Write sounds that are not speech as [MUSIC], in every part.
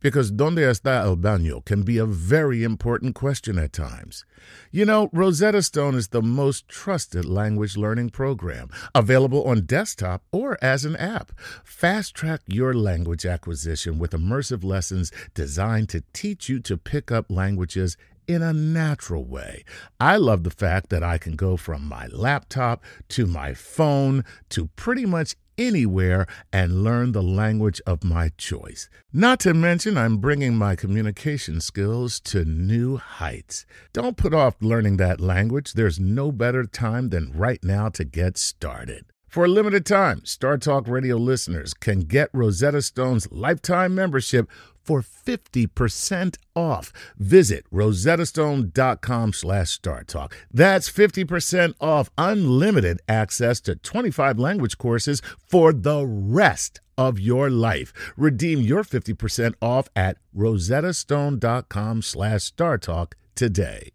Because donde está el baño can be a very important question at times. You know, Rosetta Stone is the most trusted language learning program, available on desktop or as an app. Fast track your language acquisition with immersive lessons designed to teach you to pick up languages in a natural way. I love the fact that I can go from my laptop to my phone to pretty much anywhere and learn the language of my choice. Not to mention, I'm bringing my communication skills to new heights. Don't put off learning that language. There's no better time than right now to get started. For a limited time, Star Talk Radio listeners can get Rosetta Stone's lifetime membership for 50% off. Visit rosettastone.com slash startalk. That's 50% off unlimited access to 25 language courses for the rest of your life. Redeem your 50% off at rosettastone.com slash startalk today.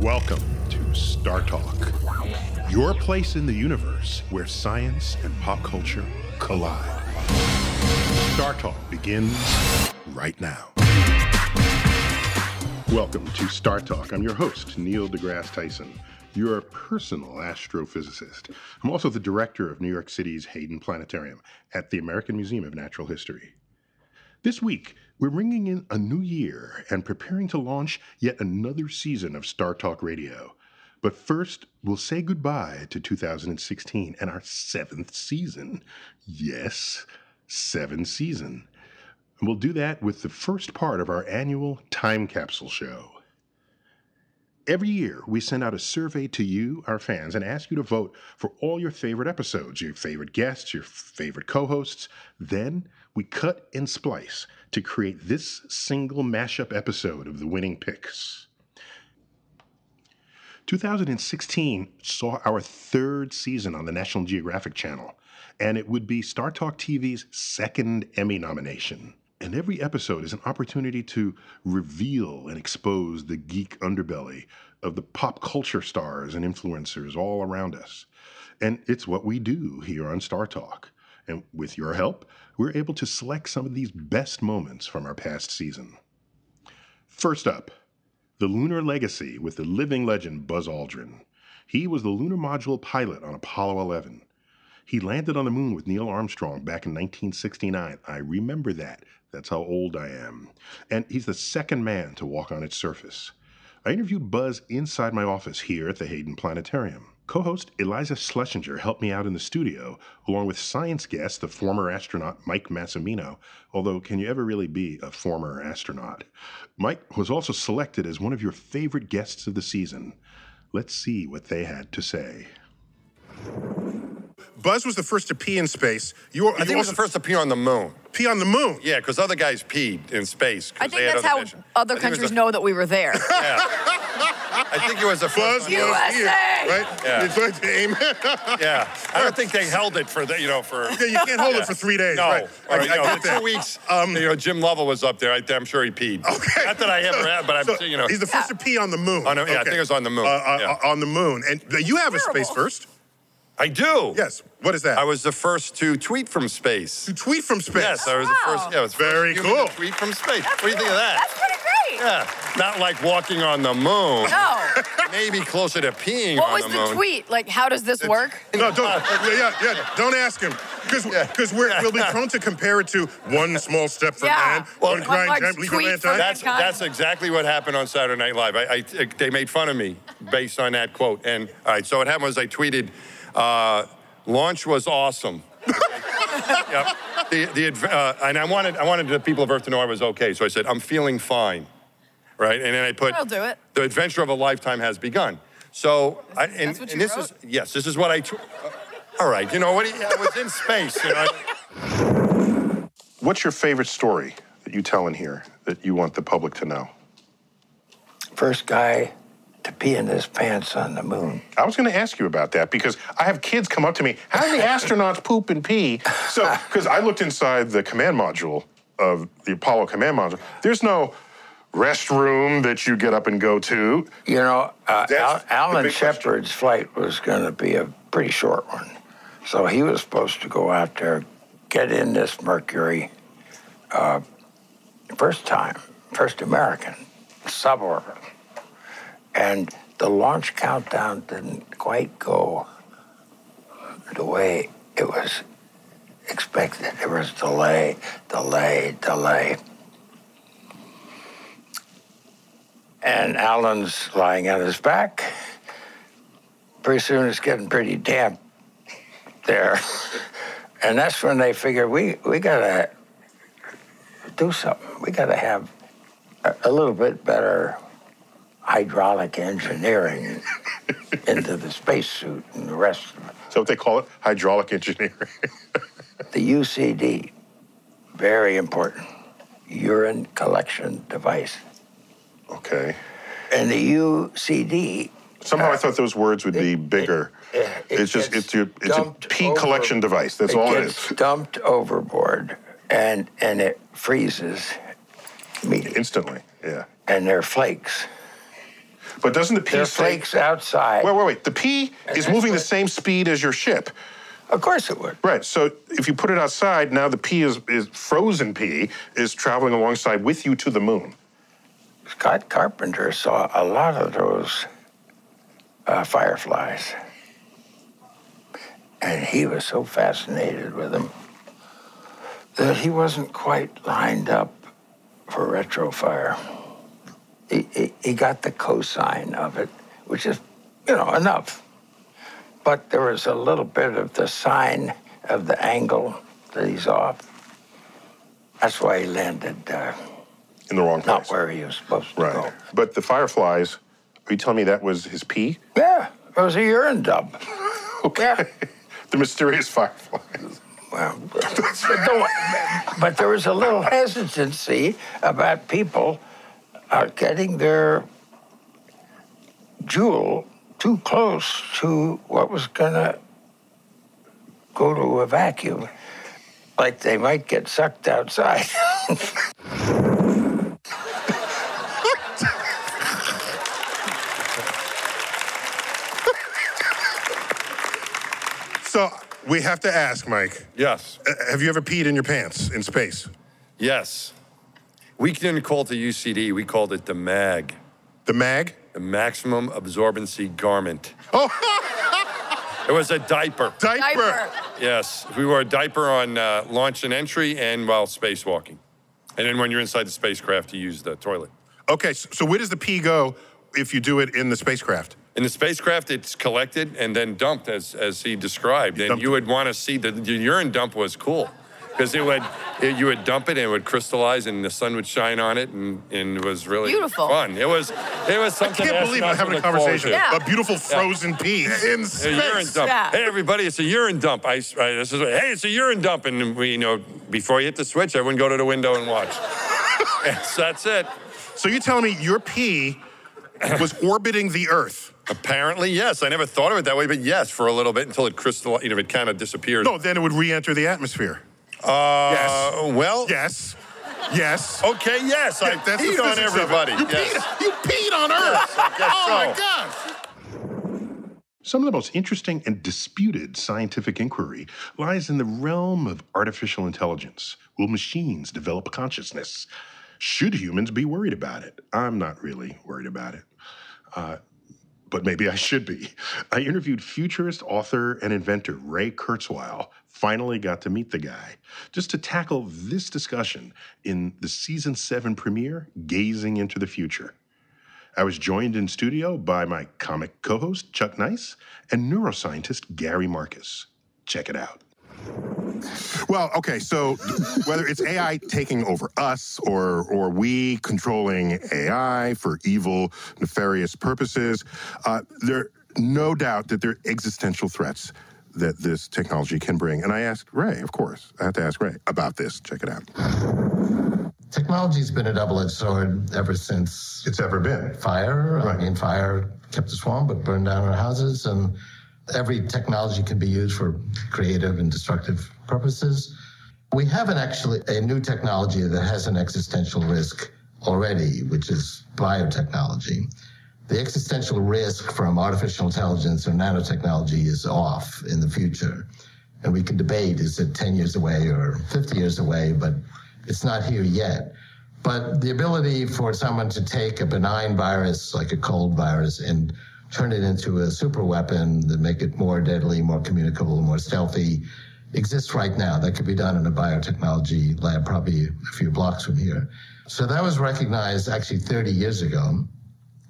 Welcome to Star Talk, your place in the universe where science and pop culture collide. Star Talk begins right now. Welcome to Star Talk. I'm your host, Neil deGrasse Tyson, your a personal astrophysicist. I'm also the director of New York City's Hayden Planetarium at the American Museum of Natural History. This week, we're ringing in a new year and preparing to launch yet another season of Star Talk Radio. But first, we'll say goodbye to 2016 and our seventh season. Yes, seven season. And we'll do that with the first part of our annual time capsule show. Every year, we send out a survey to you, our fans, and ask you to vote for all your favorite episodes, your favorite guests, your favorite co hosts. Then we cut and splice to create this single mashup episode of the winning picks. 2016 saw our third season on the National Geographic Channel, and it would be Star Talk TV's second Emmy nomination. And every episode is an opportunity to reveal and expose the geek underbelly of the pop culture stars and influencers all around us. And it's what we do here on Star Talk. And with your help, we're able to select some of these best moments from our past season. First up, the Lunar Legacy with the living legend Buzz Aldrin. He was the lunar module pilot on Apollo 11. He landed on the moon with Neil Armstrong back in 1969. I remember that. That's how old I am. And he's the second man to walk on its surface. I interviewed Buzz inside my office here at the Hayden Planetarium. Co host Eliza Schlesinger helped me out in the studio, along with science guest, the former astronaut Mike Massimino. Although, can you ever really be a former astronaut? Mike was also selected as one of your favorite guests of the season. Let's see what they had to say. Buzz was the first to pee in space. You, were, I think he was the first to pee on the moon. pee on the moon. Yeah, because other guys peed in space. I they think had that's how missions. other I think it was countries the- know that we were there. [LAUGHS] Yeah. I think it was the Buzz first. was USA! here, right? Yeah. It's like to aim. Yeah, I don't think they held it for the, you know, for. Yeah, you can't hold it for three days. No, right. or, I, you I know, get for two weeks. Um, you know, Jim Lovell was up there. I, I'm sure he peed. Okay. Not that I ever have, but I'm, So, you know. he's the first to pee on the moon. On the- yeah, I think it was on the moon. Uh, uh, Yeah. On the moon, and you have a space first. I do. Yes. What is that? I was the first to tweet from space. to tweet from space. Yes, I was the Wow. first. Yeah, I was Very first cool. To tweet from space. what do you think of that? That's pretty great. Yeah, not like walking on the moon. No. [LAUGHS] Maybe closer to peeing What on was the the moon. tweet? Like, how does this work? No, don't. yeah, yeah, yeah. Don't ask him, because because we're we'll be prone to compare it to one small step for Yeah. man, Well, one one giant leap of tweet mankind. for That's Mankind. that's exactly what happened on Saturday Night Live. I, I they made fun of me based on that quote. And all right, so what happened was I tweeted, uh, "Launch was awesome." [LAUGHS] yep. The, the, uh, and I wanted, I wanted the people of Earth to know I was okay. So I said, I'm feeling fine. Right? And then I put, I'll do it. The adventure of a lifetime has begun. So, I, and, That's what and this wrote? is, yes, this is what I, tr- uh, all right, you know what? I was in space. You know? What's your favorite story that you tell in here that you want the public to know? First guy to pee in his pants on the moon. I was going to ask you about that because I have kids come up to me. How do the [LAUGHS] astronauts poop and pee? So, because I looked inside the command module of the Apollo command module, there's no restroom that you get up and go to. You know, uh, Al- Alan. Shepard's flight was going to be a pretty short one. So he was supposed to go out there, get in this Mercury, uh, first time, first American, suborbit. And the launch countdown didn't quite go the way it was expected. There was delay, delay, delay. and Alan's lying on his back. Pretty soon it's getting pretty damp there. [LAUGHS] And that's when they figure we, we gotta do something. We gotta have a, a little bit better hydraulic engineering [LAUGHS] into the spacesuit and the rest of it. So what they call it hydraulic engineering. [LAUGHS] The UCD, very important, urine collection device. okay. And the UCD Somehow I thought those words would be bigger. it it's just it's your it's a pee over- collection device. That's it all it is. [LAUGHS] dumped overboard, and and it freezes meat, Instantly. Yeah. and they're flakes. But doesn't the pee They're say- flakes outside. Wait, wait, wait. The pee And is moving the same speed as your ship. Of course it would. Right. So if you put it outside, now the pee is, is frozen pee is traveling alongside with you to the moon. Scott Carpenter saw a lot of those uh, fireflies, and he was so fascinated with them that he wasn't quite lined up for retrofire. He, he, got the cosine of it, which is, you know, enough. But there was a little bit of the sine of the angle that he's off. That's why he landed uh, In the wrong place. not where he was supposed to Right. go. But the fireflies, are you telling me that was his pee? Yeah, it was a urine dump. [LAUGHS] Yeah. [LAUGHS] The mysterious fireflies. Well, but, but there was a little hesitancy about people uh, getting their jewel too close to what was going to go to a vacuum. Like they might get sucked outside. So we have to ask, Mike, Yes. uh, have you ever peed in your pants in space? Yes. We didn't call it the UCD, we called it the MAG, The mag? the Maximum Absorbency Garment. Oh, It was a diaper. diaper. Diaper. Yes. We wore a diaper on uh, launch and entry and while spacewalking. And then when you're inside the spacecraft, you use the toilet. Okay, so, so where does the pee go if you do it in the spacecraft? In the spacecraft, it's collected and then dumped, as, as he described. And Dumped. you would want to see the, the urine dump was cool because it would it, you would dump it and it would crystallize and the sun would shine on it and, and it was really Beautiful. fun. It was it was something. I can't believe I'm having a conversation to. Yeah. about beautiful frozen pee in A urine dump. Yeah. Hey, everybody, it's a urine dump. I, I this is hey, it's a urine dump, and we, you know, before you hit the switch, everyone go to the window and watch. [LAUGHS] yes, that's it. So you're telling me your pee was [LAUGHS] orbiting the Earth? Apparently, yes. I never thought of it that way, but yes, for a little bit until it crystallized. You know, it kind of disappeared. No, then it would re-enter the atmosphere. Uh, Yes. Well. Yes. Yes. Okay. Yes. I That's the peed on physics of it. everybody. You, yes. peed, you peed on Earth. I guess oh my so. God. Some of the most interesting and disputed scientific inquiry lies in the realm of artificial intelligence. Will machines develop a consciousness? Should humans be worried about it? I'm not really worried about it. Uh, but maybe I should be. I interviewed futurist, author, and inventor Ray Kurzweil. Finally got to meet the guy just to tackle this discussion in the season seven premiere, Gazing into the Future. I was joined in studio by my comic co host, Chuck Nice, and neuroscientist Gary Marcus. Check it out. Well, okay, so whether it's AI taking over us or or we controlling AI for evil, nefarious purposes, uh, there no doubt that there are existential threats that this technology can bring. And I asked Ray, of course, I have to ask Ray about this. Check it out. Technology's been a double-edged sword ever since It's ever been. fire. Right. I mean, fire kept us warm, but burned down our houses. And every technology can be used for creative and destructive purposes. We have an actually a new technology that has an existential risk already, which is biotechnology. The existential risk from artificial intelligence or nanotechnology is off in the future. And we can debate is it 10 years away or 50 years away, but it's not here yet. But the ability for someone to take a benign virus like a cold virus and turn it into a super weapon that make it more deadly, more communicable, more stealthy exists right now. That could be done in a biotechnology lab, probably a few blocks from here. So that was recognized actually 30 years ago.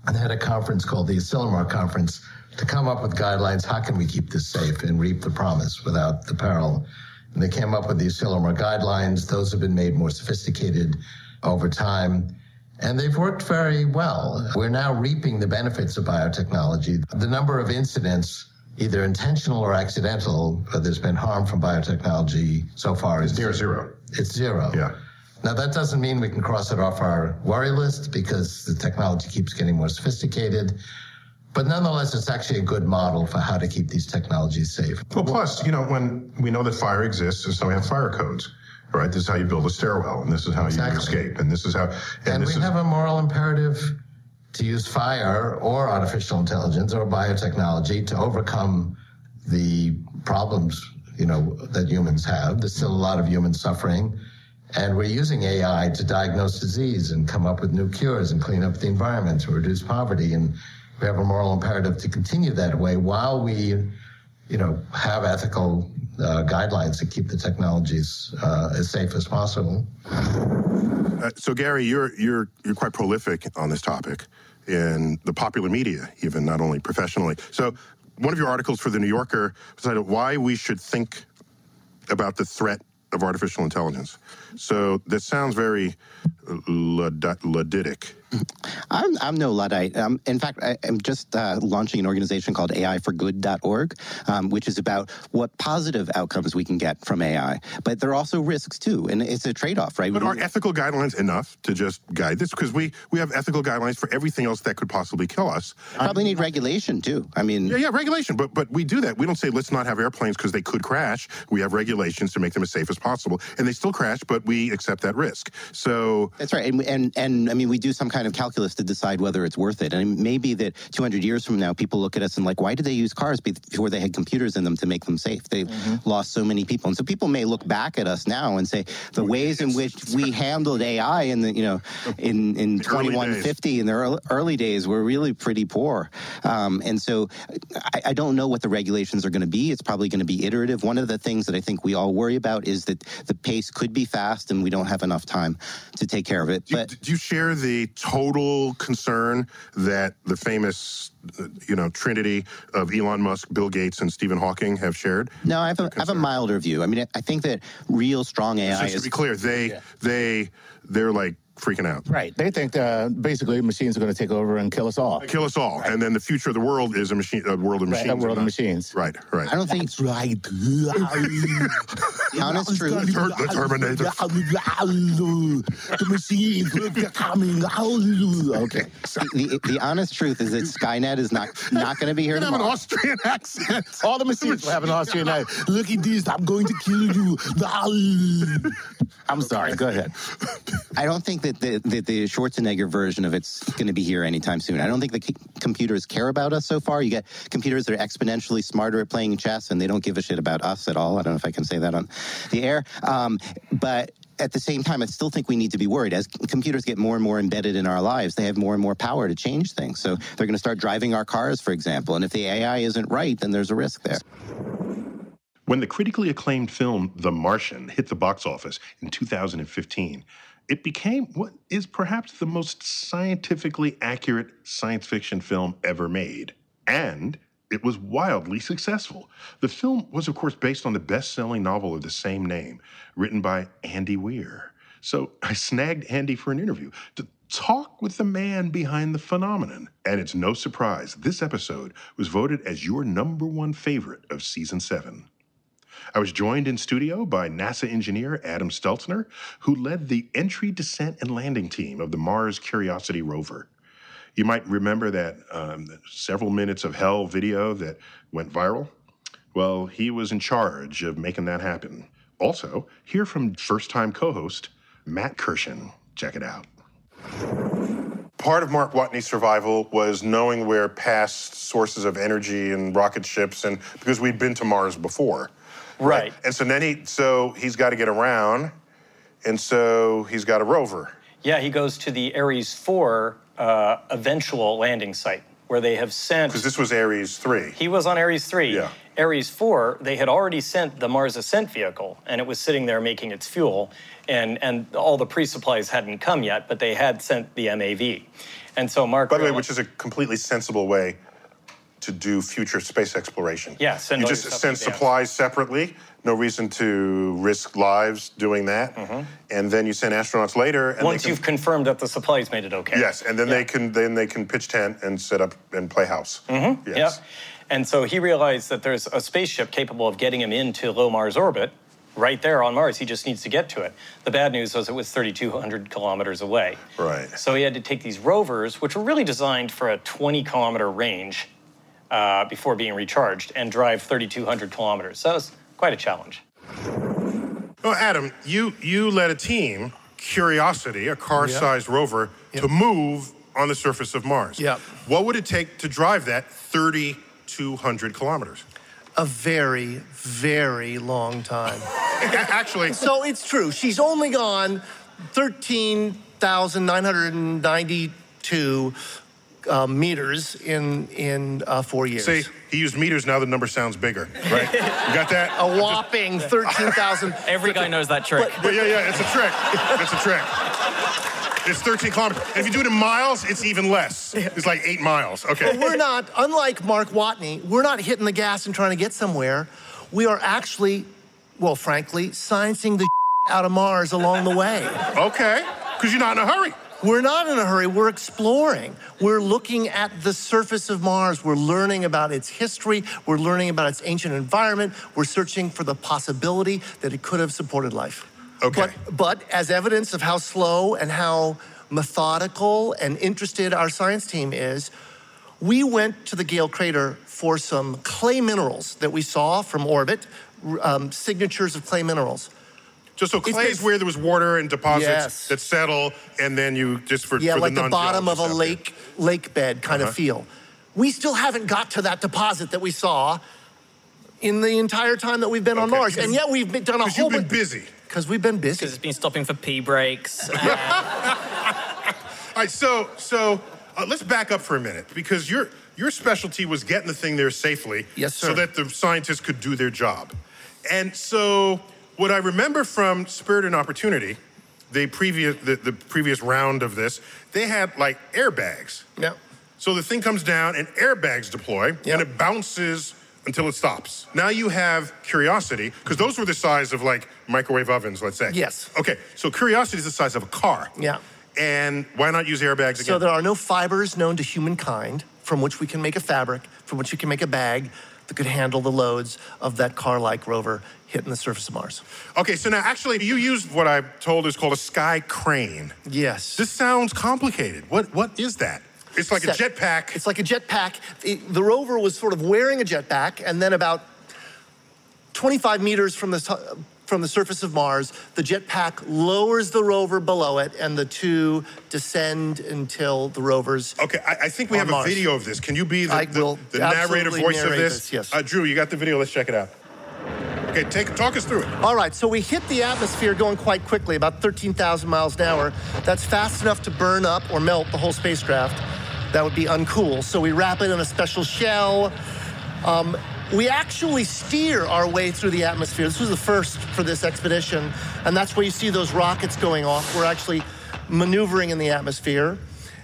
And they had a conference called the Asilomar Conference to come up with guidelines. How can we keep this safe and reap the promise without the peril? And they came up with the Asilomar guidelines. Those have been made more sophisticated over time. And they've worked very well. We're now reaping the benefits of biotechnology. The number of incidents, either intentional or accidental, where there's been harm from biotechnology so far is Near zero. It's zero. Yeah. Now, that doesn't mean we can cross it off our worry list because the technology keeps getting more sophisticated. But nonetheless, it's actually a good model for how to keep these technologies safe. Well, plus, you know, when we know that fire exists, and so we have fire codes, right? This is how you build a stairwell, and this is how Exactly. you escape, and this is how. And, And we is, have a moral imperative to use fire or artificial intelligence or biotechnology to overcome the problems, you know, that humans have. There's still a lot of human suffering. And we're using AI to diagnose disease and come up with new cures and clean up the environment to reduce poverty. And we have a moral imperative to continue that way while we, you know, have ethical uh, guidelines to keep the technologies uh, as safe as possible. Uh, so, Gary, you're you're you're quite prolific on this topic in the popular media, even not only professionally. So, one of your articles for the New Yorker was titled "Why We Should Think About the Threat of Artificial Intelligence." So, this sounds very uh, Lud- Ludic. I'm, I'm no Luddite. Um, in fact, I, I'm just uh, launching an organization called AIforGood.org, um, which is about what positive outcomes we can get from AI. But there are also risks too, and it's a trade-off, right? But are ethical guidelines enough to just guide this? Because we we have ethical guidelines for everything else that could possibly kill us. Probably need regulation too. I mean, Yeah, yeah, regulation. But but we do that. We don't say let's not have airplanes because they could crash. We have regulations to make them as safe as possible, and they still crash, but we accept that risk. So That's right, and, and and I mean, we do some kind of calculus to decide whether it's worth it. And maybe that 200 years from now, people look at us and like, why did they use cars before they had computers in them to make them safe? They lost so many people, and so people may look back at us now and say the ways in which [LAUGHS] we handled AI in the you know in in The early 2150 in the early, early days were really pretty poor. Um, and so I, I don't know what the regulations are going to be. It's probably going to be iterative. One of the things that I think we all worry about is that the pace could be fast and we don't have enough time to take care of it. do But do you share the total concern that the famous, uh, you know, trinity of Elon Musk, Bill Gates, and Stephen Hawking have shared? no, I have, a, I have a milder view. I mean, I think that real strong AI Just to be clear, they they they're like freaking out. Right. They think uh, basically machines are going to take over and kill us all. Kill us all, and then the future of the world is a machine, a world of Right, machines. a world of not- machines. Right, right. I don't think it's right. [LAUGHS] the honest truth. The Ter- the Terminator. [LAUGHS] The machines are coming. Okay. The, the honest truth is that Skynet is not not going to be here [LAUGHS] You have an. Austrian accent. All the machines will have an Austrian accent. Look at this. I'm going to kill you. I'm sorry. Go ahead. I don't think that the, that the Schwarzenegger version of it's going to be here anytime soon. I don't think the c- computers care about us so far. You get computers that are exponentially smarter at playing chess, and they don't give a shit about us at all. I don't know if I can say that on the air, um, but. At the same time, I still think we need to be worried. As computers get more and more embedded in our lives, they have more and more power to change things. So they're going to start driving our cars, for example. And if the AI isn't right, then there's a risk there. When the critically acclaimed film The Martian hit the box office in 2015, it became what is perhaps the most scientifically accurate science fiction film ever made. And it was wildly successful. The film was, of course, based on the best selling novel of the same name, written by Andy Weir. So I snagged Andy for an interview to talk with the man behind the phenomenon. And it's no surprise, this episode was voted as your number one favorite of season seven. I was joined in studio by NASA engineer Adam Stelzner, who led the entry, descent, and landing team of the Mars Curiosity rover. You might remember that um, several minutes of hell video that went viral. Well, he was in charge of making that happen. Also, hear from first time co host Matt Kirshen. Check it out. Part of Mark Watney's survival was knowing where past sources of energy and rocket ships, and because we'd been to Mars before. Right. And so then he, so he's got to get around, and so he's got a rover. Yeah, he goes to the Ares 4 uh, eventual landing site where they have sent. Because this was Ares 3. He was on Ares 3. Yeah. Ares 4, they had already sent the Mars Ascent vehicle, and it was sitting there making its fuel, and, and all the pre supplies hadn't come yet, but they had sent the MAV. And so Mark. By the way, which is a completely sensible way to do future space exploration. Yeah, send you just send supplies separately. No reason to risk lives doing that. And then you send astronauts later. And. Once can- you've confirmed that the supplies made it okay. Yes, and then they can then they can pitch tent and set up and play house. Mm-hmm. Yes. Yep. And so he realized that there's a spaceship capable of getting him into low Mars orbit right there on Mars. He just needs to get to it. The bad news was it was 3,200 kilometers away. Right. So he had to take these rovers, which were really designed for a 20 kilometer range uh, before being recharged, and drive 3,200 kilometers. So that was quite a challenge. Oh, Adam, you you led a team, Curiosity, a car-sized rover, to move on the surface of Mars. Yep. What would it take to drive that 3,200 kilometers? A very, very long time. Actually, so it's true. She's only gone 13,992 uh, meters in in uh, four years. See, he used meters. Now the number sounds bigger, right? you got that? [LAUGHS] A whopping 13,000. Every guy knows that trick. Yeah, yeah, yeah. It's a trick. It's a trick. It's 13 kilometers. If you do it in miles, it's even less. It's like eight miles. Okay. But we're not, unlike Mark Watney, we're not hitting the gas and trying to get somewhere. We are actually, well, frankly, sciencing the [LAUGHS] out of Mars along the way. Okay, because you're not in a hurry. We're not in a hurry. We're exploring. We're looking at the surface of Mars. We're learning about its history. We're learning about its ancient environment. We're searching for the possibility that it could have supported life. Okay. But, but as evidence of how slow and how methodical and interested our science team is, we went to the Gale crater for some clay minerals that we saw from orbit, um, signatures of clay minerals. Just so It's clay is been- where there was water and deposits Yes. that settle, and then you just for yeah, for like the, the, bottom of a non-geologists there. lake lake bed kind Uh-huh. of feel. We still haven't got to that deposit that we saw in the entire time that we've been on Mars, and yet we've been, done a 'Cause whole you've been bunch- busy. Because we've been busy. Because it's been stopping for pee breaks. [LAUGHS] All right, so so uh, let's back up for a minute because your your specialty was getting the thing there safely, Yes, sir. so that the scientists could do their job. And so what I remember from Spirit and Opportunity, the previous the, the previous round of this, they had like airbags. Yeah. So the thing comes down and airbags deploy Yeah. and it bounces until it stops. Now you have Curiosity, because those were the size of like microwave ovens, let's say. Yes. Okay, so Curiosity is the size of a car. Yeah. And why not use airbags again? So there are no fibers known to humankind from which we can make a fabric, from which we can make a bag that could handle the loads of that car-like rover hitting the surface of Mars. Okay, so now actually you used what I'm told is called a sky crane. Yes. This sounds complicated. What what is that? It's like a Set- jetpack. It's like a jetpack. It- the rover was sort of wearing a jetpack, and then about 25 meters from the from the surface of Mars, the jetpack lowers the rover below it, and the two descend until the rover's. Okay, I, I think we have Mars. a video of this. Can you be the, the, the narrator voice of this? this, yes. Uh, Drew, you got the video. Let's check it out. Okay, take talk us through it. All right, so we hit the atmosphere going quite quickly, about 13,000 miles an hour. That's fast enough to burn up or melt the whole spacecraft. That would be uncool. So we wrap it in a special shell. Um, we actually steer our way through the atmosphere. This was the first for this expedition, and that's where you see those rockets going off. We're actually maneuvering in the atmosphere.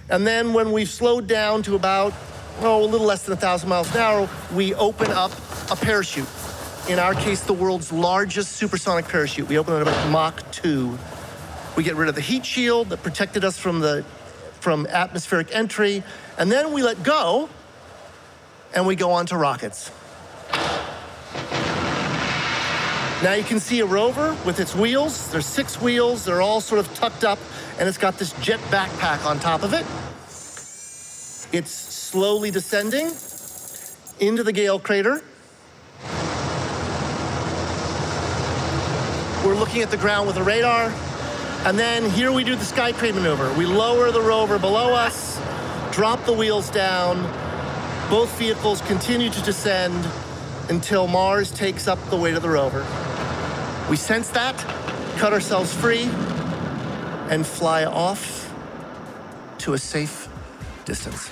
And then when we've slowed down to about oh, a little less than 1,000 miles an hour, we open up a parachute. In our case, the world's largest supersonic parachute. We open it up at Mach 2. We get rid of the heat shield that protected us from the from atmospheric entry, and then we let go, and we go on to rockets. Now you can see a rover with its wheels. There's six wheels. They're all sort of tucked up, and it's got this jet backpack on top of it. It's slowly descending into the Gale crater. We're looking at the ground with a radar. And then here we do the sky crane maneuver. We lower the rover below us, drop the wheels down. Both vehicles continue to descend until Mars takes up the weight of the rover. We sense that, cut ourselves free, and fly off to a safe distance.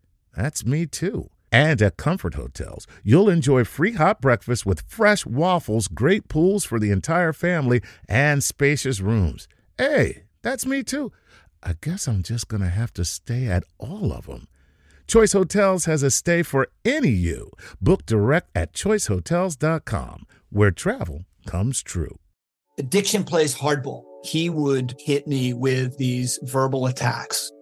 That's me too. And at Comfort Hotels, you'll enjoy free hot breakfast with fresh waffles, great pools for the entire family, and spacious rooms. Hey, that's me too. I guess I'm just going to have to stay at all of them. Choice Hotels has a stay for any you. Book direct at choicehotels.com, where travel comes true. Addiction plays hardball. He would hit me with these verbal attacks.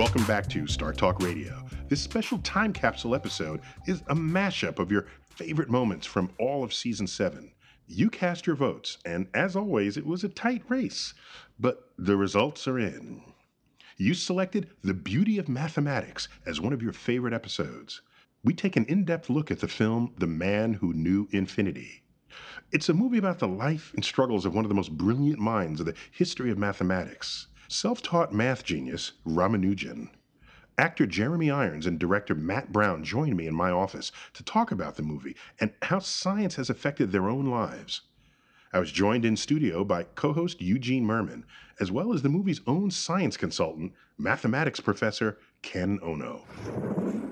Welcome back to Star Talk Radio. This special time capsule episode is a mashup of your favorite moments from all of season 7. You cast your votes, and as always, it was a tight race, but the results are in. You selected The Beauty of Mathematics as one of your favorite episodes. We take an in depth look at the film The Man Who Knew Infinity. It's a movie about the life and struggles of one of the most brilliant minds of the history of mathematics self taught math genius Ramanujan. Actor Jeremy Irons and director Matt Brown joined me in my office to talk about the movie and how science has affected their own lives. I was joined in studio by co host Eugene Mirman, as well as the movie's own science consultant, mathematics professor Ken Ono.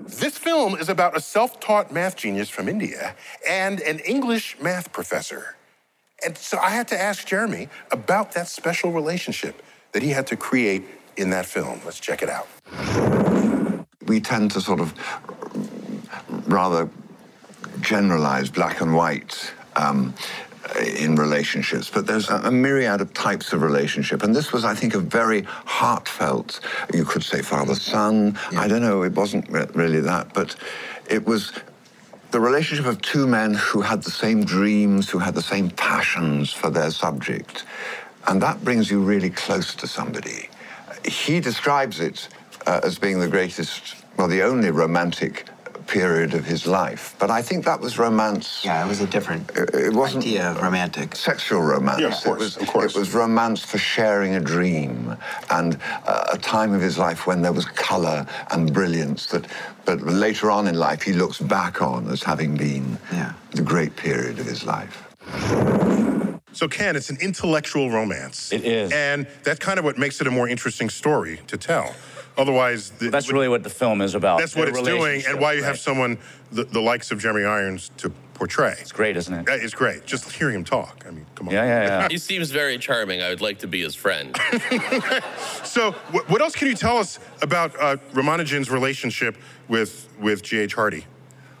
This film is about a self taught math genius from India and an English math professor. And so I had to ask Jeremy about that special relationship that he had to create in that film. Let's check it out. We tend to sort of rather generalize black and white. Um, in relationships, but there's a, myriad of types of relationship. And this was, I think, a very heartfelt, you could say father son. Yeah. I don't know, it wasn't really that, but it was the relationship of two men who had the same dreams, who had the same passions for their subject. And that brings you really close to somebody. He describes it uh, as being the greatest, well, the only romantic period of his life. But I think that was romance. Yeah, it was a different it, it wasn't idea of romantic. Sexual romance. Yeah, of course, it was, of course. It was romance for sharing a dream and uh, a time of his life when there was colour and brilliance that, but later on in life he looks back on as having been yeah. the great period of his life. So, Ken, it's an intellectual romance. It is. And that's kind of what makes it a more interesting story to tell. Otherwise, the, that's really what the film is about. That's what it's doing, and why you right. have someone, the, the, likes of Jeremy Irons, to portray. It's great, isn't it? It's great. Just hearing him talk. I mean, come on. Yeah, yeah, yeah. [LAUGHS] he seems very charming. I would like to be his friend. [LAUGHS] So, wh- what else can you tell us about uh, Ramanujan's relationship with with G.H. Hardy?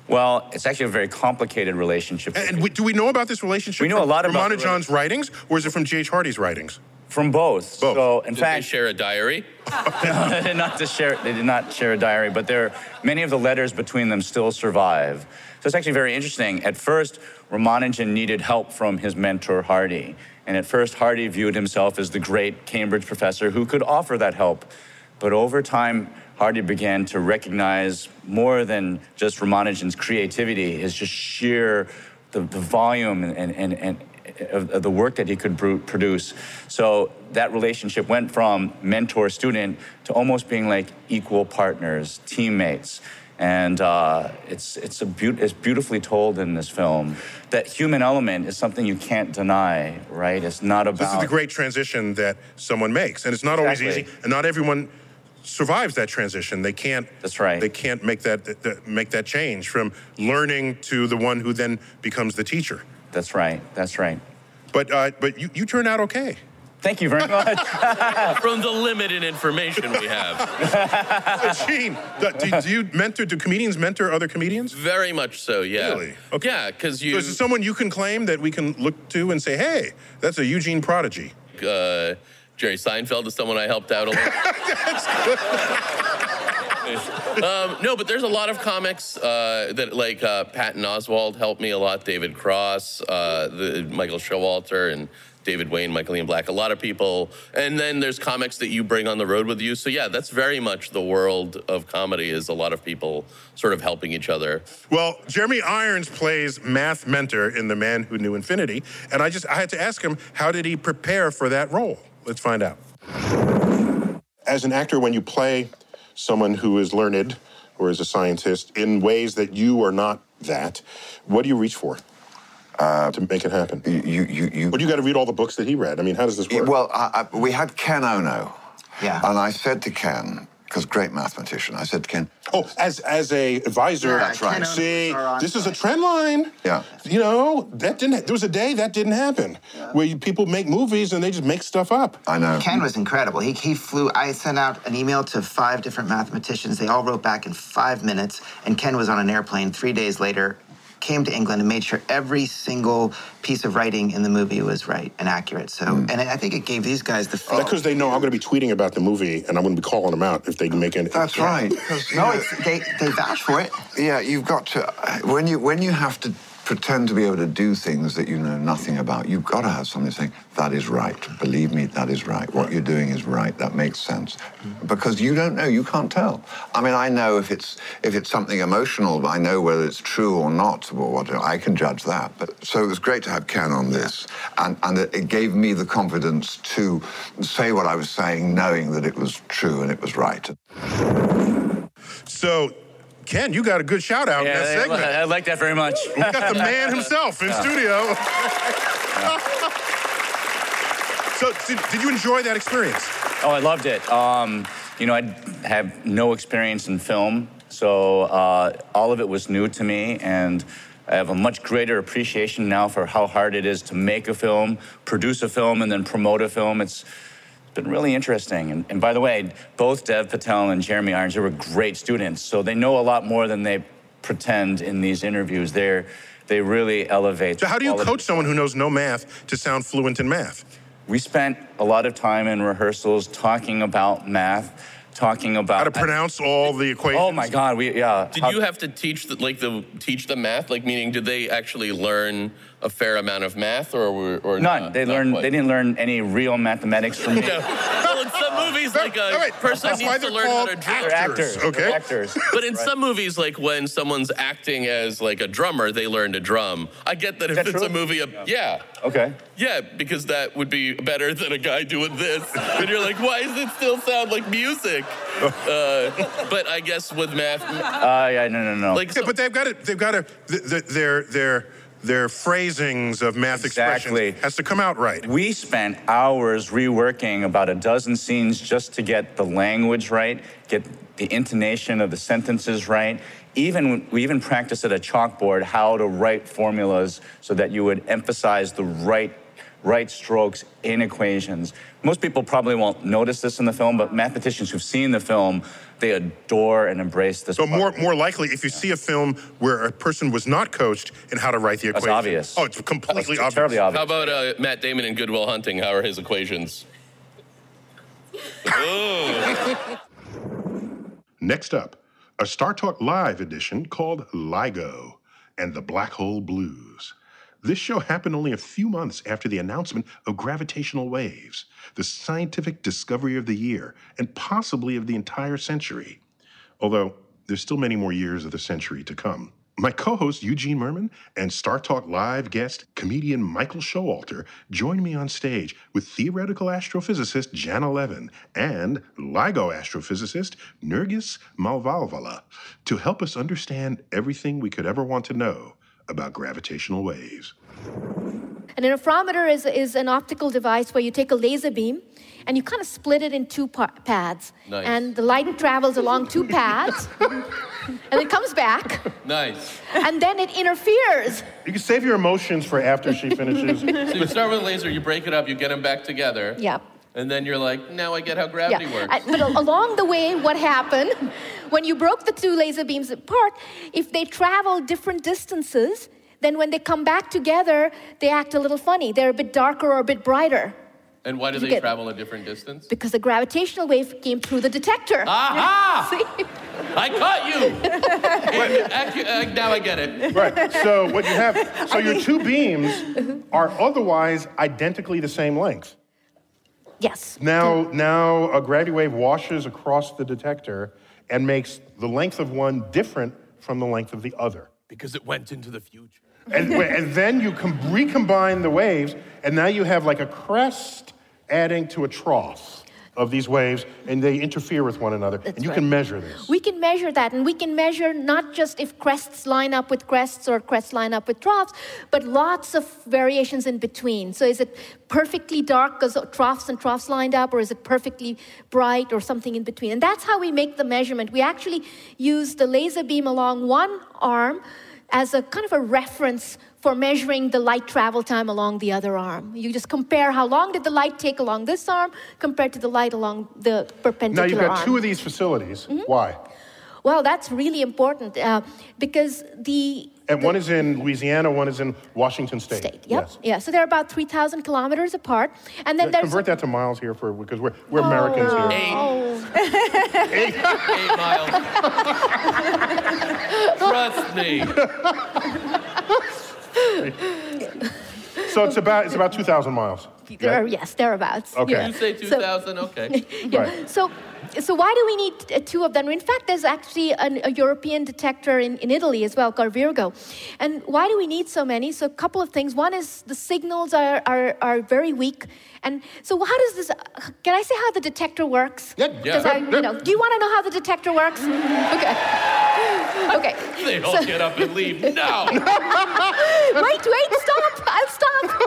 Well, it's actually a very complicated relationship. And we, do we know about this relationship? We know a from lot about the Ramanujan's writings, or is it from G.H. Hardy's writings? From both. Both. So, in Did fact, they share a diary? [LAUGHS] no, they did not share. They did not share a diary, but there, many of the letters between them still survive. So it's actually very interesting. At first, Ramanujan needed help from his mentor Hardy, and at first, Hardy viewed himself as the great Cambridge professor who could offer that help. But over time, Hardy began to recognize more than just Ramanujan's creativity, his just sheer the, the volume and, and, and of, of the work that he could produce. So that relationship went from mentor student to almost being like equal partners, teammates. And uh, it's, it's, a beau- it's beautifully told in this film. That human element is something you can't deny, right? It's not about. This is the great transition that someone makes, and it's not always easy, and not everyone survives that transition. They can't. That's right. They can't make that, that- that make that change from learning to the one who then becomes the teacher. That's right. That's right. But uh, but you, you turn out okay. Thank you very much. [LAUGHS] From the limited information we have. Uh, [LAUGHS] Gene, do, do, do you mentor? Do comedians mentor other comedians? Very much so, yeah. Really? Okay. Yeah, because you. So is it someone you can claim that we can look to and say, "Hey, that's a Eugene prodigy"? uh, Jerry Seinfeld is someone I helped out a lot. [LAUGHS] um, no, but there's a lot of comics uh, that like uh, Patton Oswalt helped me a lot. David Cross, uh, the Michael Showalter, and David Wain, Michael Ian Black. A lot of people, and then there's comics that you bring on the road with you. So yeah, that's very much the world of comedy. Is a lot of people sort of helping each other. Well, Jeremy Irons plays math mentor in The Man Who Knew Infinity, and I just I had to ask him how did he prepare for that role? Let's find out. As an actor, when you play someone who is learned or is a scientist in ways that you are not that, what do you reach for? Uh, to make it happen. You, you, you. But you got to read all the books that he read. I mean, how does this work? Well, I, I, we had Ken Ono. Yeah. And I said to Ken, because great mathematician, I said to Ken, Oh, as as a advisor. Yeah, That's right. See, this is a trend line. Yeah. You know, that didn't. There was a day that didn't happen, where you, people make movies and they just make stuff up. I know. Ken was incredible. He, he flew, I sent out an email to five different mathematicians. They all wrote back in five minutes, and Ken was on an airplane three days later, came to England and made sure every single piece of writing in the movie was right and accurate. So, hmm. and I think it gave these guys the That's feel. because they know I'm going to be tweeting about the movie, and I'm going to be calling them out if they make any. That's right. 'cause, you No, it's, they, they vouch for it. Yeah, you've got to when you when you have to pretend to be able to do things that you know nothing about. You've got to have something saying that is right. Believe me, that is right. What you're doing is right. That makes sense because you don't know. You can't tell. I mean, I know if it's if it's something emotional. I know whether it's true or not. Or what I can judge that. But so it was great to have Ken on this, and and it gave me the confidence to say what I was saying, knowing that it was true and it was right. So, Ken, you got a good shout out in that segment. I like that very much. We got the man [LAUGHS] himself in Yeah. studio. so, did, did you enjoy that experience? Oh, I loved it. Um, you know, I have no experience in film, so uh, all of it was new to me, and I have a much greater appreciation now for how hard it is to make a film, produce a film, and then promote a film. It's been really interesting. And, and by the way, both Dev Patel and Jeremy Irons, they were great students, so they know a lot more than they pretend in these interviews. They're they really elevate. So, how do you coach someone who knows no math to sound fluent in math? We spent a lot of time in rehearsals talking about math, talking about How to pronounce all the equations? Oh my God, we yeah. Did you have to teach the, like the teach them math? Like meaning, did they actually learn a fair amount of math, or were or None. not? they Not learned. quite? They didn't learn any real mathematics from me. [LAUGHS] No. well, in some movies, like a person that's needs to learn how to called drill. Actors. Okay. They're actors. But in Right. some movies, like when someone's acting as like a drummer, they learn to drum. I get that if that it's true? a movie, of, yeah, Okay. yeah, because that would be better than a guy doing this. and you're like, why does it still sound like music? [LAUGHS] uh, but I guess with math, Uh, yeah. No. No. No. like Yeah, but they've got it. They've got to. Th- th- their phrasings of math Exactly. expressions has to come out right. we spent hours reworking about a dozen scenes just to get the language right, get the intonation of the sentences right. Even we even practiced at a chalkboard how to write formulas so that you would emphasize the right right strokes in equations. Most people probably won't notice this in the film, but mathematicians who've seen the film, they adore and embrace this. So part. more more likely, if you see a film where a person was not coached in how to write the That's equation, obvious. Oh, it's completely It's obvious. terribly obvious. How about uh, Matt Damon in Good Will Hunting? How are his equations? [LAUGHS] Next up, a Star Talk Live edition called LIGO and the Black Hole Blues. This show happened only a few months after the announcement of gravitational waves, the scientific discovery of the year, and possibly of the entire century. Although there's still many more years of the century to come. My co host Eugene Mirman and Star Talk Live guest, comedian Michael Showalter, joined me on stage with theoretical astrophysicist Janna Levin and LIGO astrophysicist Nergis Mavalvala to help us understand everything we could ever want to know about gravitational waves. An interferometer is, is an optical device where you take a laser beam and you kind of split it in two pa- paths. Nice. And the light travels along two paths and it comes back Nice. and then it interferes. You can save your emotions for after she finishes. [LAUGHS] So you start with a laser, you break it up, you get them back together. Yeah. And then you're like, now I get how gravity Yeah. works. But along the way, what happened [LAUGHS] when you broke the two laser beams apart, if they travel different distances, then when they come back together, they act a little funny. They're a bit darker or a bit brighter And why do You they get- travel a different distance? because the gravitational wave came through the detector. Aha! [LAUGHS] See? I caught you! [LAUGHS] And now I get it. right. So what you have, so your two beams are otherwise identically the same length. Yes. Now, now a gravity wave washes across the detector and makes the length of one different from the length of the other. Because it went into the future. And, [LAUGHS] and then you com- recombine the waves, and now you have like a crest adding to a trough of these waves, and they interfere with one another. and you right. can measure this. We can measure that, and we can measure not just if crests line up with crests or crests line up with troughs, but lots of variations in between. So, is it perfectly dark because troughs and troughs lined up, or is it perfectly bright, or something in between? And that's how we make the measurement. We actually use the laser beam along one arm as a kind of a reference for measuring the light travel time along the other arm. You just compare how long did the light take along this arm compared to the light along the perpendicular. arm. Now you've got arm. two of these facilities. Mm-hmm. Why? Well, that's really important uh, because the And one is in Louisiana, one is in Washington State. Yep. Yes. Yeah. So they're about 3,000 kilometers apart. And then Yeah, there's. Convert that to miles here for because we're, we're Americans here. Eight miles. [LAUGHS] Trust me. [LAUGHS] So it's about it's about two thousand miles. There are, yes, thereabouts. Okay. Yeah. You say So- 2000, [LAUGHS] okay. yeah. Right. So, so why do we need uh, two of them? In fact, there's actually an, a European detector in, in Italy as well, called Virgo. And why do we need so many? So, a couple of things. One is the signals are, are, are very weak. And so, how does this? Can I say how the detector works? Yeah. Yeah. I, you know, do you want to know how the detector works? Okay. [LAUGHS] Okay. They all So- get up and leave [LAUGHS] now. [LAUGHS] wait, wait, stop! I'll stop.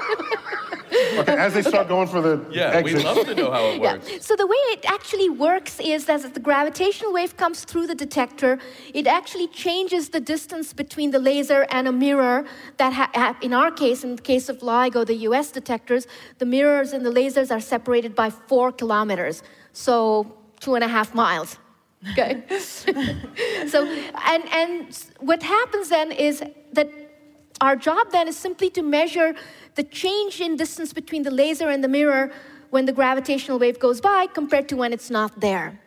Okay, as they start going for the Yeah, we'd love to know how it Yeah. works. So the way it actually works is that as the gravitational wave comes through the detector, it actually changes the distance between the laser and a mirror. That ha- ha- in our case, in the case of LIGO, the U.S. detectors, the mirrors and the lasers are separated by four kilometers, so two and a half miles. [LAUGHS] Okay. [LAUGHS] so and and what happens then is that our job then is simply to measure the change in distance between the laser and the mirror when the gravitational wave goes by compared to when it's not there.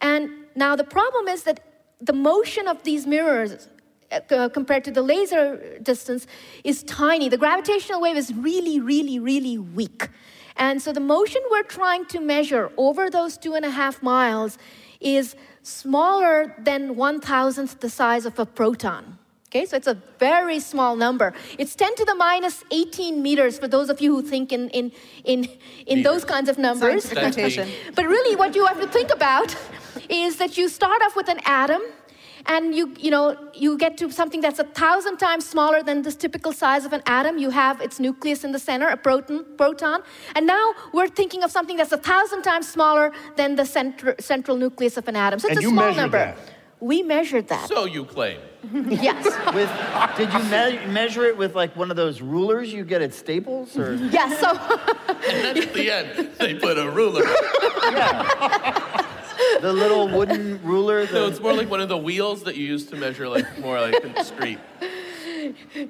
And now the problem is that the motion of these mirrors uh, compared to the laser distance is tiny. The gravitational wave is really, really, really weak. And so the motion we're trying to measure over those two and a half miles is smaller than one thousandth the size of a proton. Okay, so it's a very small number. It's 10 to the minus 18 meters for those of you who think in, in, in, in those kinds of numbers. But really, what you have to think about is that you start off with an atom, and you, you know, you get to something that's a thousand times smaller than the typical size of an atom. You have its nucleus in the center, a proton, proton. And now we're thinking of something that's a thousand times smaller than the center, central nucleus of an atom. So it's And a you small number. that? We measured that. So you claim. [LAUGHS] yes. With, did you me- measure it with like one of those rulers you get at Staples, or? Yes. So. [LAUGHS] and then at the end, they put a ruler. [LAUGHS] [LAUGHS] the little wooden ruler. No, it's more like one of the wheels that you use to measure, like more like in the street.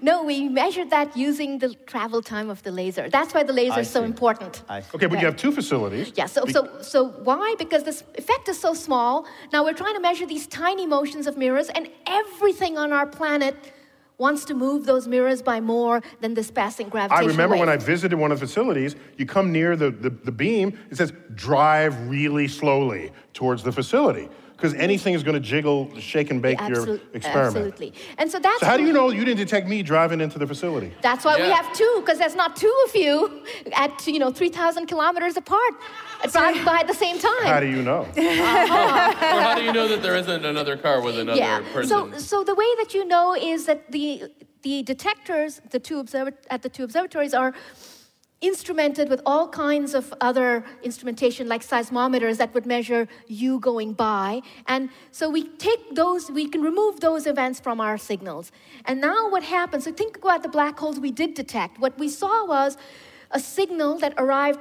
No, we measured that using the travel time of the laser. That's why the laser I is so see. important. Okay, but you have two facilities. Yeah, so, so, so why? Because this effect is so small. Now we're trying to measure these tiny motions of mirrors, and everything on our planet wants to move those mirrors by more than this passing gravitational I gravitational remember when I visited one of the facilities, you come near the, the, the beam, it says drive really slowly towards the facility. Because anything is going to jiggle, shake, and bake your Absolute- experiment. Absolutely. And so that's So, how do you know you didn't detect me driving into the facility? That's why we have two, because there's not two of you at you know 3,000 kilometers apart, driving [LAUGHS] by at the same time. How do you know? [LAUGHS] Uh-huh. or how do you know that there isn't another car with another yeah. person? So, so the way that you know is that the the detectors, the two observa- at the two observatories, are instrumented with all kinds of other instrumentation like seismometers that would measure you going by and so we take those we can remove those events from our signals and now what happens so think about the black holes we did detect what we saw was a signal that arrived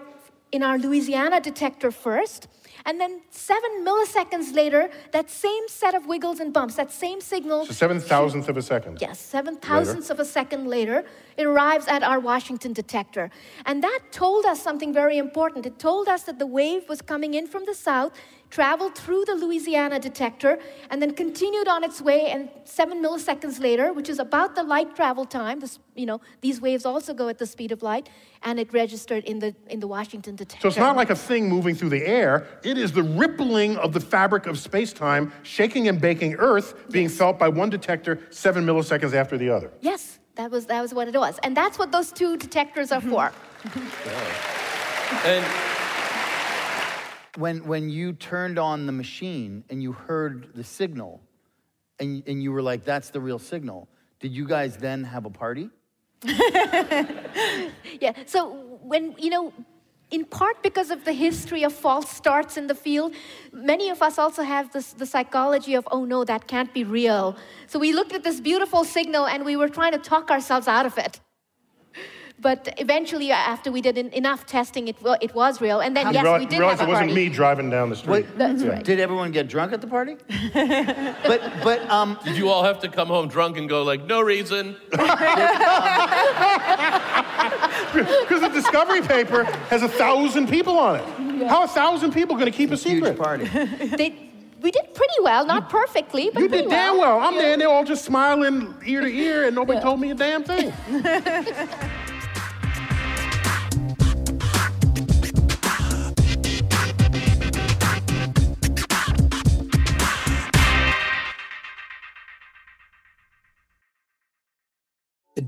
in our louisiana detector first and then seven milliseconds later that same set of wiggles and bumps that same signal So, seven thousandths of a second. Yes, seven thousandths of a second later, it arrives at our Washington detector. And that told us something very important. It told us that the wave was coming in from the south, traveled through the Louisiana detector, and then continued on its way. And seven milliseconds later, which is about the light travel time, this, you know, these waves also go at the speed of light, and it registered in the in the Washington detector. So it's not like a thing moving through the air. It is the rippling of the fabric of space-time, shaking and baking Earth, being felt by one detector seven milliseconds after the other. Yes, that was that was what it was, and that's what those two detectors are for. [LAUGHS] And when when you turned on the machine and you heard the signal, and and you were like, "That's the real signal." Did you guys then have a party? [LAUGHS] Yeah. So when you know, in part because of the history of false starts in the field, many of us also have this the psychology of oh no, that can't be real. So we looked at this beautiful signal and we were trying to talk ourselves out of it. [LAUGHS] But eventually, after we did en- enough testing, it, wa- it was real. And then, You yes, reali- we did realize have a it wasn't party. me driving down the street. That's right. Did everyone get drunk at the party? [LAUGHS] but but um, did you all have to come home drunk and go like, no reason? [LAUGHS] Because the discovery paper has a thousand people on it. How a thousand people going to keep a secret? party. They, we did pretty well, not perfectly, but You pretty did damn well. I'm there and they're all just smiling ear to ear and nobody told me a damn thing. [LAUGHS]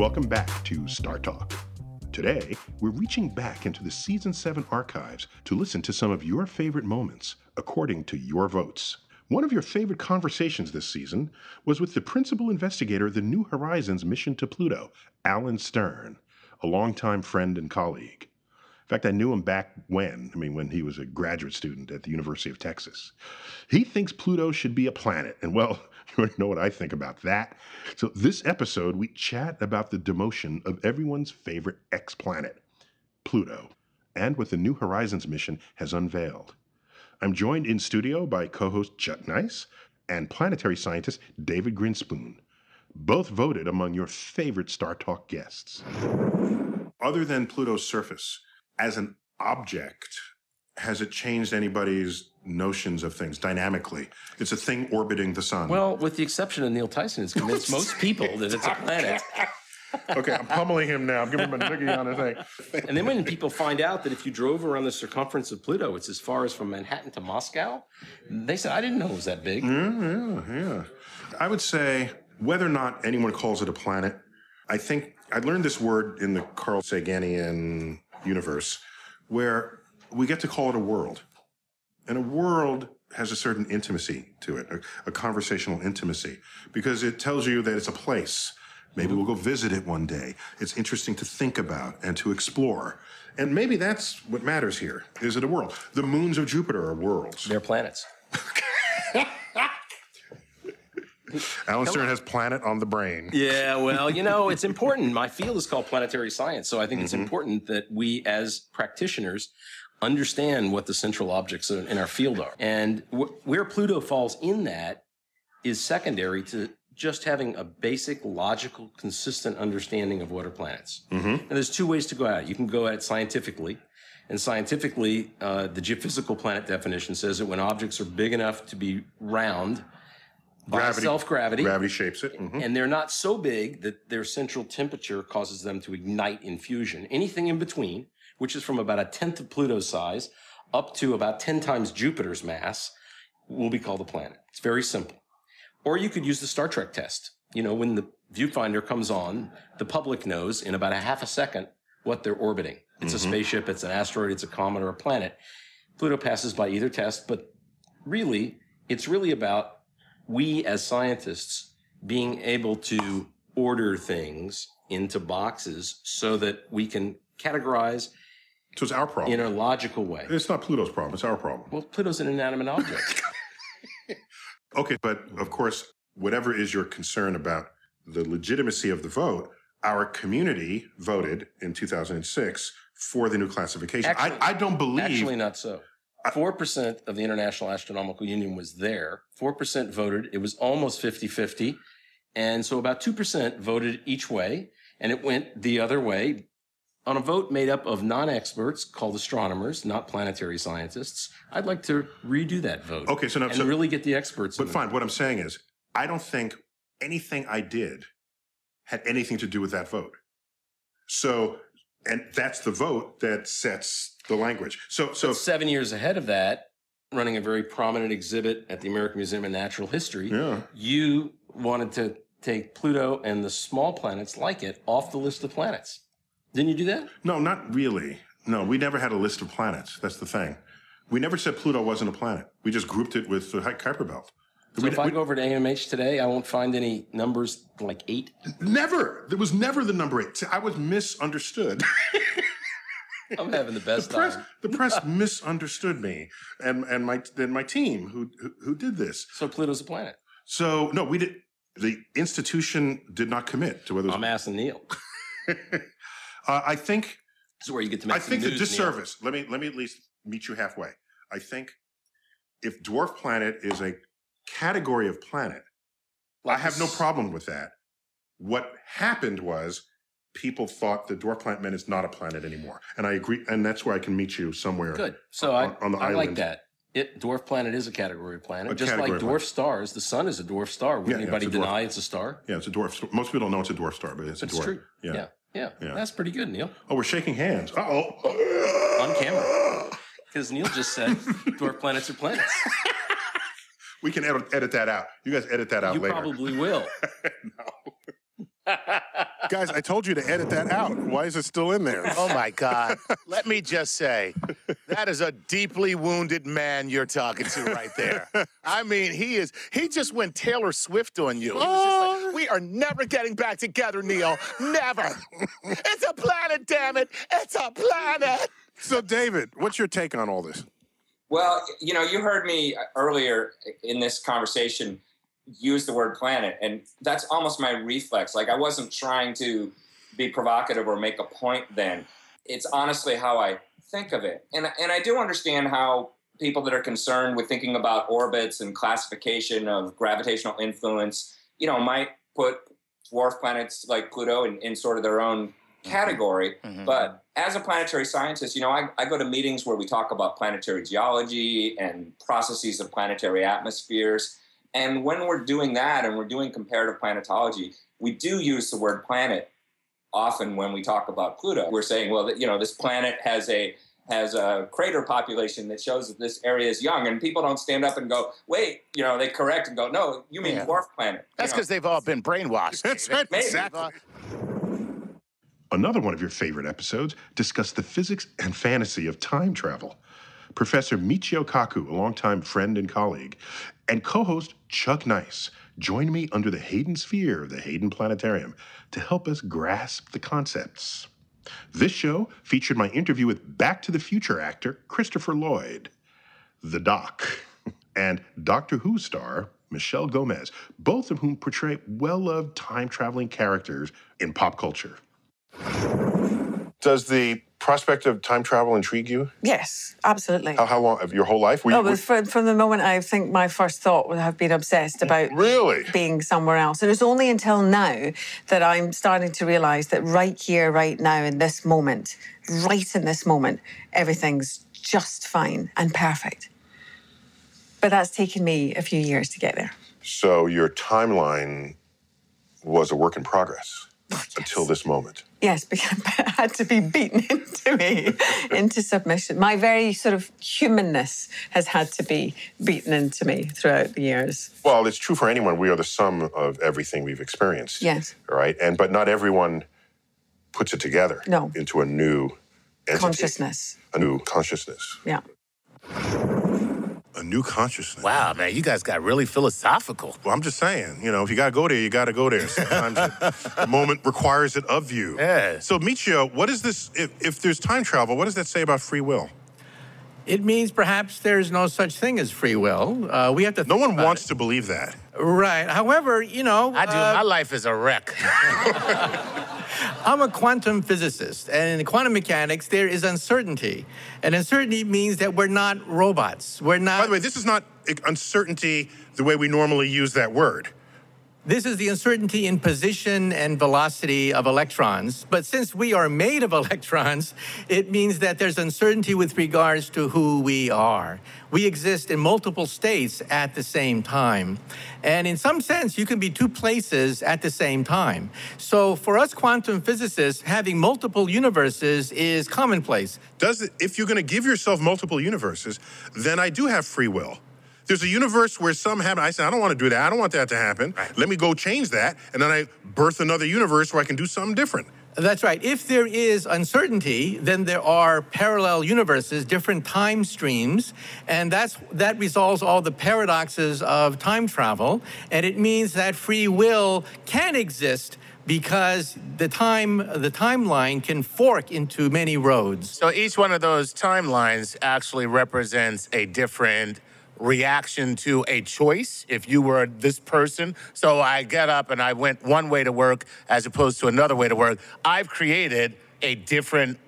Welcome back to Star Talk. Today, we're reaching back into the Season 7 archives to listen to some of your favorite moments according to your votes. One of your favorite conversations this season was with the principal investigator of the New Horizons mission to Pluto, Alan Stern, a longtime friend and colleague. In fact, I knew him back when, I mean, when he was a graduate student at the University of Texas. He thinks Pluto should be a planet, and well, [LAUGHS] you already know what I think about that. So, this episode, we chat about the demotion of everyone's favorite ex planet, Pluto, and what the New Horizons mission has unveiled. I'm joined in studio by co host Chuck Nice and planetary scientist David Grinspoon. both voted among your favorite Star Talk guests. Other than Pluto's surface, as an object, has it changed anybody's notions of things dynamically? It's a thing orbiting the sun. Well, with the exception of Neil Tyson, it's convinced [LAUGHS] most people that it's a planet. okay, I'm pummeling him now. I'm giving him a noogie on his thing. And then when people find out that if you drove around the circumference of Pluto, it's as far as from Manhattan to Moscow, they said, I didn't know it was that big. Yeah, yeah, yeah. I would say whether or not anyone calls it a planet, I think I learned this word in the Carl Saganian universe where we get to call it a world. And a world has a certain intimacy to it, a, a conversational intimacy, because it tells you that it's a place. Maybe we'll go visit it one day. It's interesting to think about and to explore. And maybe that's what matters here. Is it a world? The moons of Jupiter are worlds. They're planets. [LAUGHS] Alan Stern has planet on the brain. Yeah, well, you know, it's [LAUGHS] important. My field is called planetary science. So I think it's mm-hmm. important that we, as practitioners, understand what the central objects in our field are. And wh- where Pluto falls in that is secondary to just having a basic, logical, consistent understanding of what are planets. Mm-hmm. And there's two ways to go at it. You can go at it scientifically. And scientifically, uh, the geophysical planet definition says that when objects are big enough to be round, by Gravity- self-gravity, Gravity shapes it. Mhm. and they're not so big that their central temperature causes them to ignite in fusion. Anything in between, which is from about a tenth of Pluto's size up to about 10 times Jupiter's mass, will be called a planet. It's very simple. Or you could use the Star Trek test. You know, when the viewfinder comes on, the public knows in about a half a second what they're orbiting. It's a Mhm. spaceship, it's an asteroid, it's a comet, or a planet. Pluto passes by either test, but really, it's really about we as scientists being able to order things into boxes so that we can categorize So it's our problem. in a logical way. It's not Pluto's problem. It's our problem. Well, Pluto's an inanimate object. [LAUGHS] Okay, but of course, whatever is your concern about the legitimacy of the vote, our community voted in 2006 for the new classification. Actually- I, I don't believe. Actually, not so. Four percent of the International Astronomical Union was there. Four percent voted. It was almost 50-50. And so about two percent voted each way, and it went the other way on a vote made up of non-experts called astronomers, not planetary scientists. I'd like to redo that vote. Okay, so now- and so- really get the experts. But fine, what I'm saying is, I don't think anything I did had anything to do with that vote. So, and that's the vote that sets the language. So, so But seven years ahead of that, running a very prominent exhibit at the American Museum of Natural History, Yeah. you wanted to take Pluto and the small planets like it off the list of planets. Didn't you do that? No, not really. No, we never had a list of planets. That's the thing. We never said Pluto wasn't a planet. We just grouped it with the Kuiper Belt. So if I go over to AMH today, I won't find any numbers like eight. Never. There was never the number eight. See, I was misunderstood. I'm having the best the press, time. the press misunderstood me and and my then my team who, who who did this. So Pluto's a planet. So no, we did. The institution did not commit to whether. It was, I'm asking Neil. [LAUGHS] uh, I think. This is where you get to make I think the news, Neil. disservice. Let me let me at least meet you halfway. I think if dwarf planet is a category of planet, I have no problem with that. What happened was people thought the dwarf planet meant it's not a planet anymore, and I agree. And that's where I can meet you somewhere. Good. So on, I, on the I island. like that. It dwarf planet is a category of planet, A just like dwarf planet. stars. The sun is a dwarf star. Would Yeah, yeah, anybody it's a dwarf. deny it's a star? Yeah, it's a dwarf. star. Most people don't know it's a dwarf star, but it's a It's dwarf. true. Yeah. Yeah. yeah, Yeah. That's pretty good, Neil. Oh, we're shaking hands. Uh oh. On camera. [LAUGHS] Because Neil just said dwarf planets are planets. [LAUGHS] We can edit, edit that out. You guys edit that out You later. probably will. [LAUGHS] No. [LAUGHS] Guys, I told you to edit that out. Why is it still in there? Oh my God. [LAUGHS] Let me just say, that is a deeply wounded man you're talking to right there. I mean, he is, he just went Taylor Swift on you. He was just like, oh. we are never getting back together, Neil. Never. It's a planet, damn it. It's a planet. So, David, what's your take on all this? Well, you know, you heard me uh, earlier in this conversation use the word planet, and that's almost my reflex. Like I wasn't trying to be provocative or make a point then. It's honestly how I think of it. And and I do understand how people that are concerned with thinking about orbits and classification of gravitational influence, you know, might put dwarf planets like Pluto in, in sort of their own category. Mm-hmm. But as a planetary scientist, you know, I, I go to meetings where we talk about planetary geology and processes of planetary atmospheres. And when we're doing that and we're doing comparative planetology, we do use the word planet often when we talk about Pluto. We're saying, well, you know, this planet has a has a crater population that shows that this area is young, and people don't stand up and go, "Wait," you know, they correct and go, "No, you mean Yeah. dwarf planet." That's because they've all been brainwashed. That's [LAUGHS] right, exactly. Another one of your favorite episodes discussed the physics and fantasy of time travel. Professor Michio Kaku, a longtime friend and colleague, and co host Chuck Nice joined me under the Hayden Sphere of the Hayden Planetarium to help us grasp the concepts. This show featured my interview with Back to the Future actor Christopher Lloyd, the Doc, [LAUGHS] and Doctor Who star Michelle Gomez, both of whom portray well loved time traveling characters in pop culture. Does the prospect of time travel intrigue you? Yes, absolutely. How, how long? Your whole life? Were you, Oh, but from, from the moment I think my first thought would have been obsessed about really being somewhere else. And it's only until now that I'm starting to realize that right here, right now, in this moment, right in this moment, everything's just fine and perfect. But that's taken me a few years to get there. so your timeline was a work in progress until this moment. Yes, [LAUGHS] had to be beaten into me, [LAUGHS] into submission. My very sort of humanness has had to be beaten into me throughout the years. Well, it's true for anyone. We are the sum of everything we've experienced. Yes. Right. And but not everyone puts it together No. into a new entity, Consciousness. a new consciousness. Yeah. A new consciousness. Wow, man, you guys got really philosophical. Well, I'm just saying, you know, if you got to go there, you got to go there. Sometimes the, the [LAUGHS] moment requires it of you. Yeah. So, Michio, what is this? If, if there's time travel, what does that say about free will? It means perhaps there's no such thing as free will. Uh, we have to. No one wants to believe that. Right. However, you know, I do. uh, My life is a wreck. [LAUGHS] I'm a quantum physicist, and in quantum mechanics, there is uncertainty, and uncertainty means that we're not robots. We're not. By the way, this is not uncertainty the way we normally use that word. This is the uncertainty in position and velocity of electrons. But since we are made of [LAUGHS] electrons, it means that there's uncertainty with regards to who we are. We exist in multiple states at the same time. And in some sense, you can be two places at the same time. So for us quantum physicists, having multiple universes is commonplace. Does it, if you're going to give yourself multiple universes, then I do have free will. There's a universe where some happen. I say, I don't want to do that. I don't want that to happen. Let me go change that. And then I birth another universe where I can do something different. That's right. If there is uncertainty, then there are parallel universes, different time streams, and that's that resolves all the paradoxes of time travel. And it means that free will can exist because the time the timeline can fork into many roads. So each one of those timelines actually represents a different reaction to a choice if you were this person. So I get up and I went one way to work as opposed to another way to work. I've created a different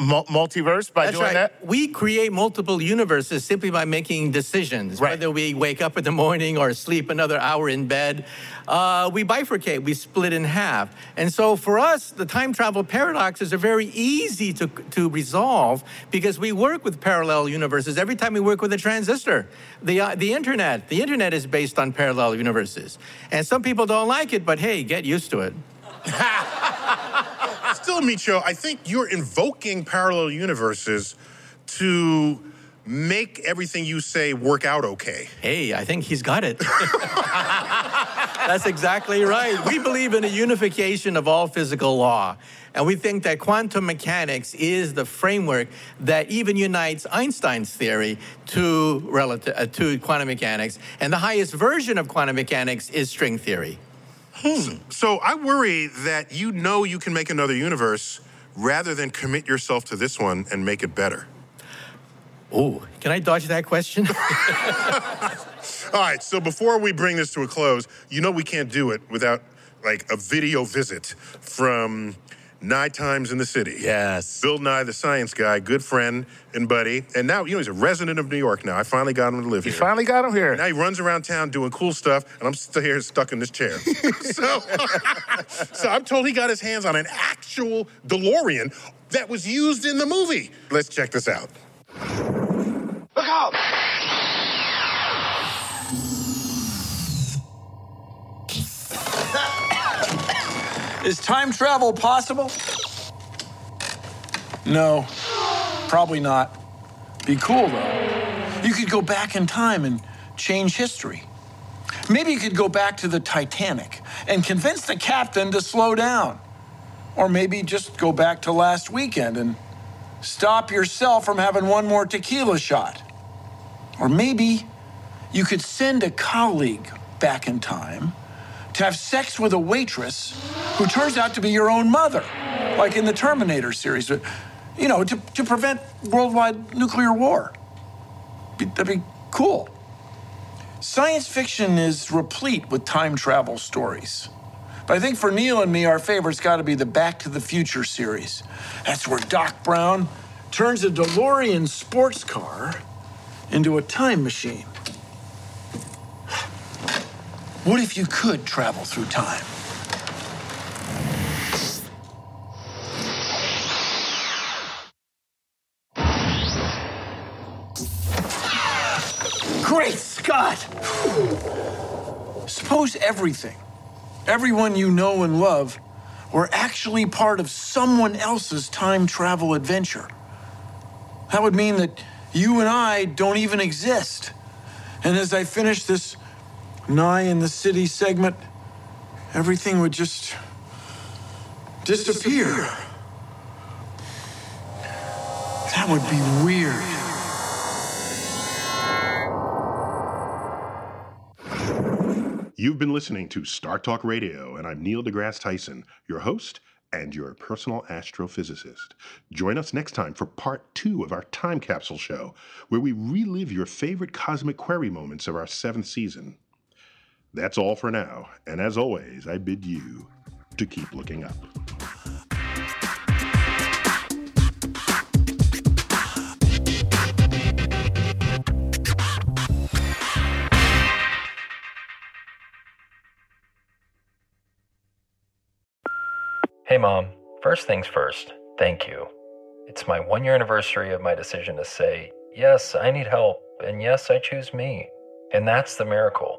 multiverse by That's doing right. that. We create multiple universes simply by making decisions, whether we wake up in the morning or sleep another hour in bed. Uh, we bifurcate, we split in half. And so for us, the time travel paradoxes are very easy to, to resolve because we work with parallel universes every time we work with a transistor. The, uh, the internet, the internet is based on parallel universes. And some people don't like it, but hey, get used to it. [LAUGHS] Still, Michio, I think you're invoking parallel universes to make everything you say work out okay. Hey, I think he's got it. [LAUGHS] That's exactly right. We believe in a unification of all physical law. And we think that quantum mechanics is the framework that even unites Einstein's theory to, relati- uh, to quantum mechanics. And the highest version of quantum mechanics is string theory. Hmm. So, so I worry that you know you can make another universe rather than commit yourself to this one and make it better. Oh, can I dodge that question? [LAUGHS] All right, so before we bring this to a close, you know we can't do it without like a video visit from Nye Times in the City. Yes. Bill Nye, the science guy, good friend and buddy. And now, you know, he's a resident of New York now. I finally got him to live You here. finally got him here. Now he runs around town doing cool stuff, and I'm still here stuck in this chair. [LAUGHS] so, [LAUGHS] so I'm told he got his hands on an actual DeLorean that was used in the movie. Let's check this out. Look out! Is time travel possible? No, probably not. Be cool, though. You could go back in time and change history. Maybe you could go back to the Titanic and convince the captain to slow down. Or maybe just go back to last weekend and stop yourself from having one more tequila shot. Or maybe you could send a colleague back in time to have sex with a waitress who turns out to be your own mother, like in the Terminator series, uh, you know, to, to prevent worldwide nuclear war. That'd be cool. Science fiction is replete with time travel stories. But I think for Neil and me, our favorite's got to be the Back to the Future series. That's where Doc Brown turns a DeLorean sports car into a time machine. What if you could travel through time? Great Scott! Suppose everything, everyone you know and love, were actually part of someone else's time travel adventure. That would mean that you and I don't even exist. And as I finish this Nye in the City segment, everything would just disappear. That would be weird. You've been listening to Star Talk Radio, and I'm Neil deGrasse Tyson, your host and your personal astrophysicist. Join us next time for part two of our time capsule show, where we relive your favorite cosmic query moments of our seventh season. That's all for now, and as always, I bid you to keep looking up. Hey, Mom. First things first, thank you. It's my one year anniversary of my decision to say, yes, I need help, and yes, I choose me. And that's the miracle.